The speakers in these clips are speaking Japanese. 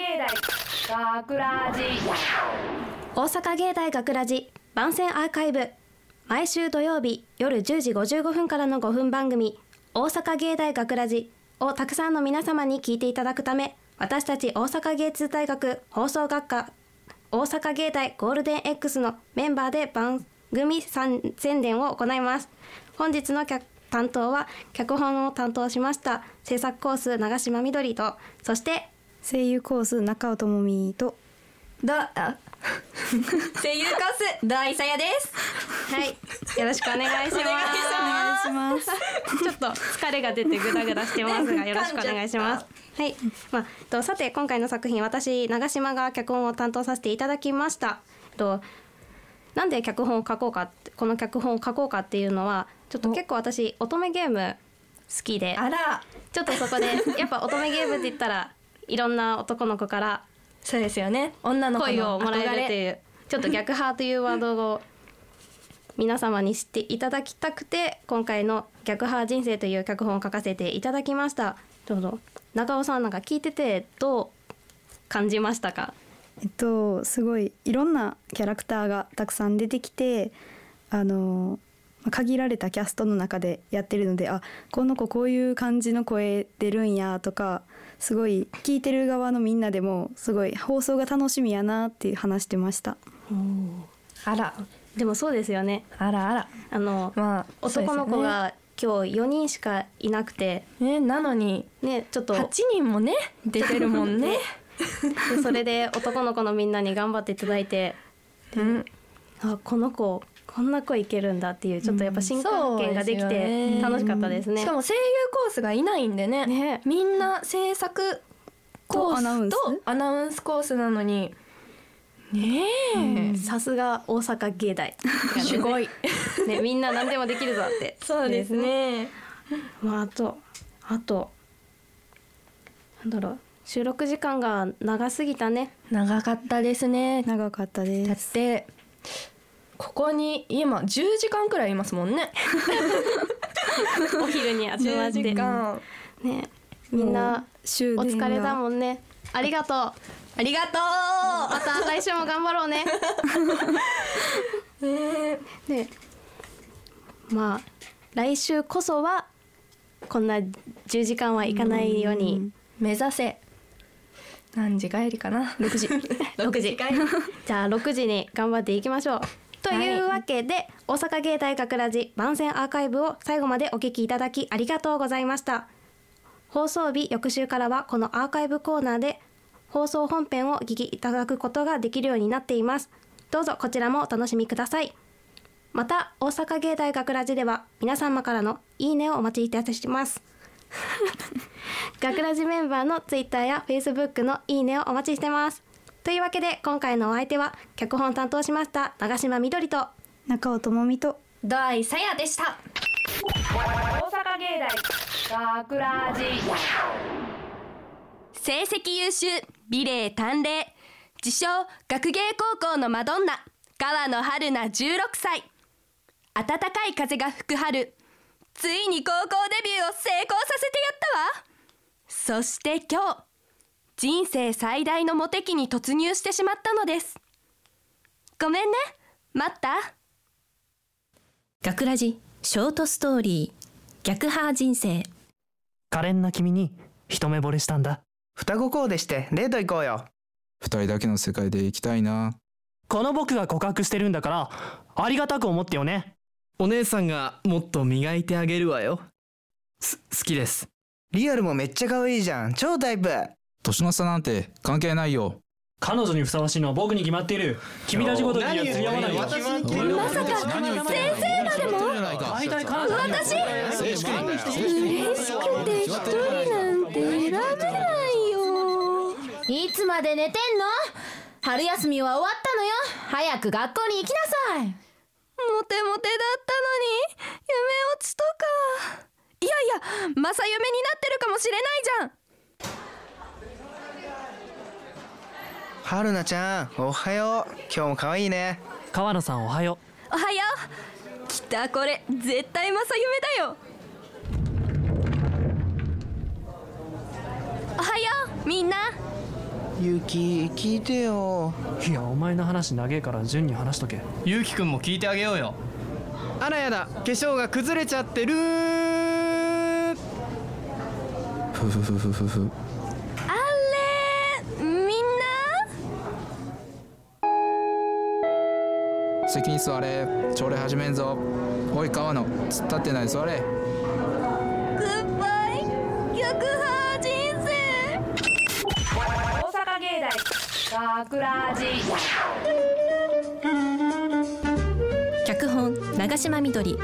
芸大学ラジ大阪芸大学ラジ番宣アーカイブ。毎週土曜日夜10時55分からの5分番組「大阪芸大学ラジをたくさんの皆様に聞いていただくため私たち大阪芸術大学放送学科大阪芸大ゴールデン X のメンバーで番組宣伝を行います。本日の客担当は脚本を担当しました制作コース長島みどりとそして声優コース中尾智美と。だあ 声優コース大さやです。はい。よろしくお願いします。お願いします。ちょっと疲れが出てグダグダしてますがよろしくお願いします。はい、まあ、とさて今回の作品私長島が脚本を担当させていただきました。となんで脚本を書こうかってこの脚本を書こうかっていうのはちょっと結構私乙女ゲーム好きで。あら。ちょっとそこでやっぱ乙女ゲームって言ったらいろんな男の子からそうですよね。女の子の恋をもらえるって憧いうちょっと逆派というワードを皆様に知っていただきたくて今回の「逆派人生」という脚本を書かせていただきました。どうぞ。中尾さんなんか聞いててどう感じましたか？えっとすごいいろんなキャラクターがたくさん出てきてあのまあ限られたキャストの中でやってるのであこの子こういう感じの声出るんやとかすごい聞いてる側のみんなでもすごい放送が楽しみやなって話してました。あら。でもそうですよね。あらあら。あの、まあ男の子が今日4人しかいなくて。ねねなのにねちょっと8人もね出てるもんね。でそれで男の子のみんなに頑張っていただいて。うん。あこの子こんな子いけるんだっていうちょっとやっぱ新感見ができて楽しかったですね。しかも声優コースがいないんでねね。みんな制作コーとアナウンス？スとアナウンスコースなのに。ねえ、さすが大阪芸大、すごい。ね、みんな何でもできるぞって。そうですね。まああとあとなんだろう。収録時間が長すぎたね。長かったですね。長かっただっですてここに今10時間くらいいますもんね。お昼に集まっ10てね。みんなお疲れだもんね。ありがとう。ありがとまた来週も頑張ろうね。うね。でまあ来週こそはこんな10時間はいかないように目指せ。何時帰りかな。6時。6時 じゃあ6時に頑張っていきましょうというわけで、大阪芸大学ラジ番宣アーカイブを最後までお聞きいただきありがとうございました。放送日翌週からはこのアーカイブコーナーで放送本編をお聞きいただくことができるようになっています。どうぞこちらもお楽しみください。また大阪芸大学ラジでは皆様からのいいねをお待ちいたします。学ラジメンバーのツイッターやフェイスブックのいいねをお待ちしてますというわけで今回のお相手は脚本担当しました長島みどりと中尾智美と大さやでした。大阪芸大学ラジ成績優秀美麗淡麗。自称学芸高校のマドンナ。川野春奈16歳。暖かい風が吹く春。ついに高校デビューを成功させてやったわ。そして今日人生最大のモテ期に突入してしまったのです。ごめんね。待った。学ラジショートストーリー逆派人生。可憐な君に一目惚れしたんだ。双子コーデしてデート行こうよ。二人だけの世界で行きたいな。この僕が告白してるんだからありがたく思ってよね。お姉さんがもっと磨いてあげるわよ。す好きです。リアルもめっちゃ可愛いじゃん。超タイプ年の差なんて関係ないよ。彼女にふさわしいのは僕に決まっている。君たちごとには釣り合わ。ないよまさか先生までも？大体彼女には正式に嬉しくて一人なんて選べないよいつまで寝てんの？春休みは終わったのよ。早く学校に行きなさい。モテモテだったのに？夢落ちとか。いやいや正夢になってるかもしれないじゃん春菜ちゃんおはよう。今日も可愛いね。川野さんおはよおはよう。きたこれ絶対正夢だよ。おはようみんな。ゆき聞いてよ。いやお前の話長えから順に話しとけ。ゆうきくんも聞いてあげようよ。あらやだ。化粧が崩れちゃってるふふふふふふに座れ。朝礼始めんぞ。おい川野。突っ立ってない座れ。グッバイ。逆派人生。大阪芸大。学ラジ脚本長島みどり。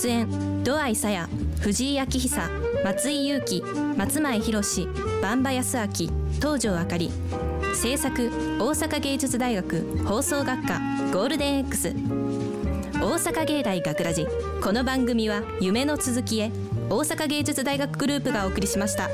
出演土合さや藤井明久。松井裕樹。松前博。万場康明。東條あかり制作大阪芸術大学放送学科ゴールデン X 大阪芸大学ラジこの番組は夢の続きへ大阪芸術大学グループがお送りしました。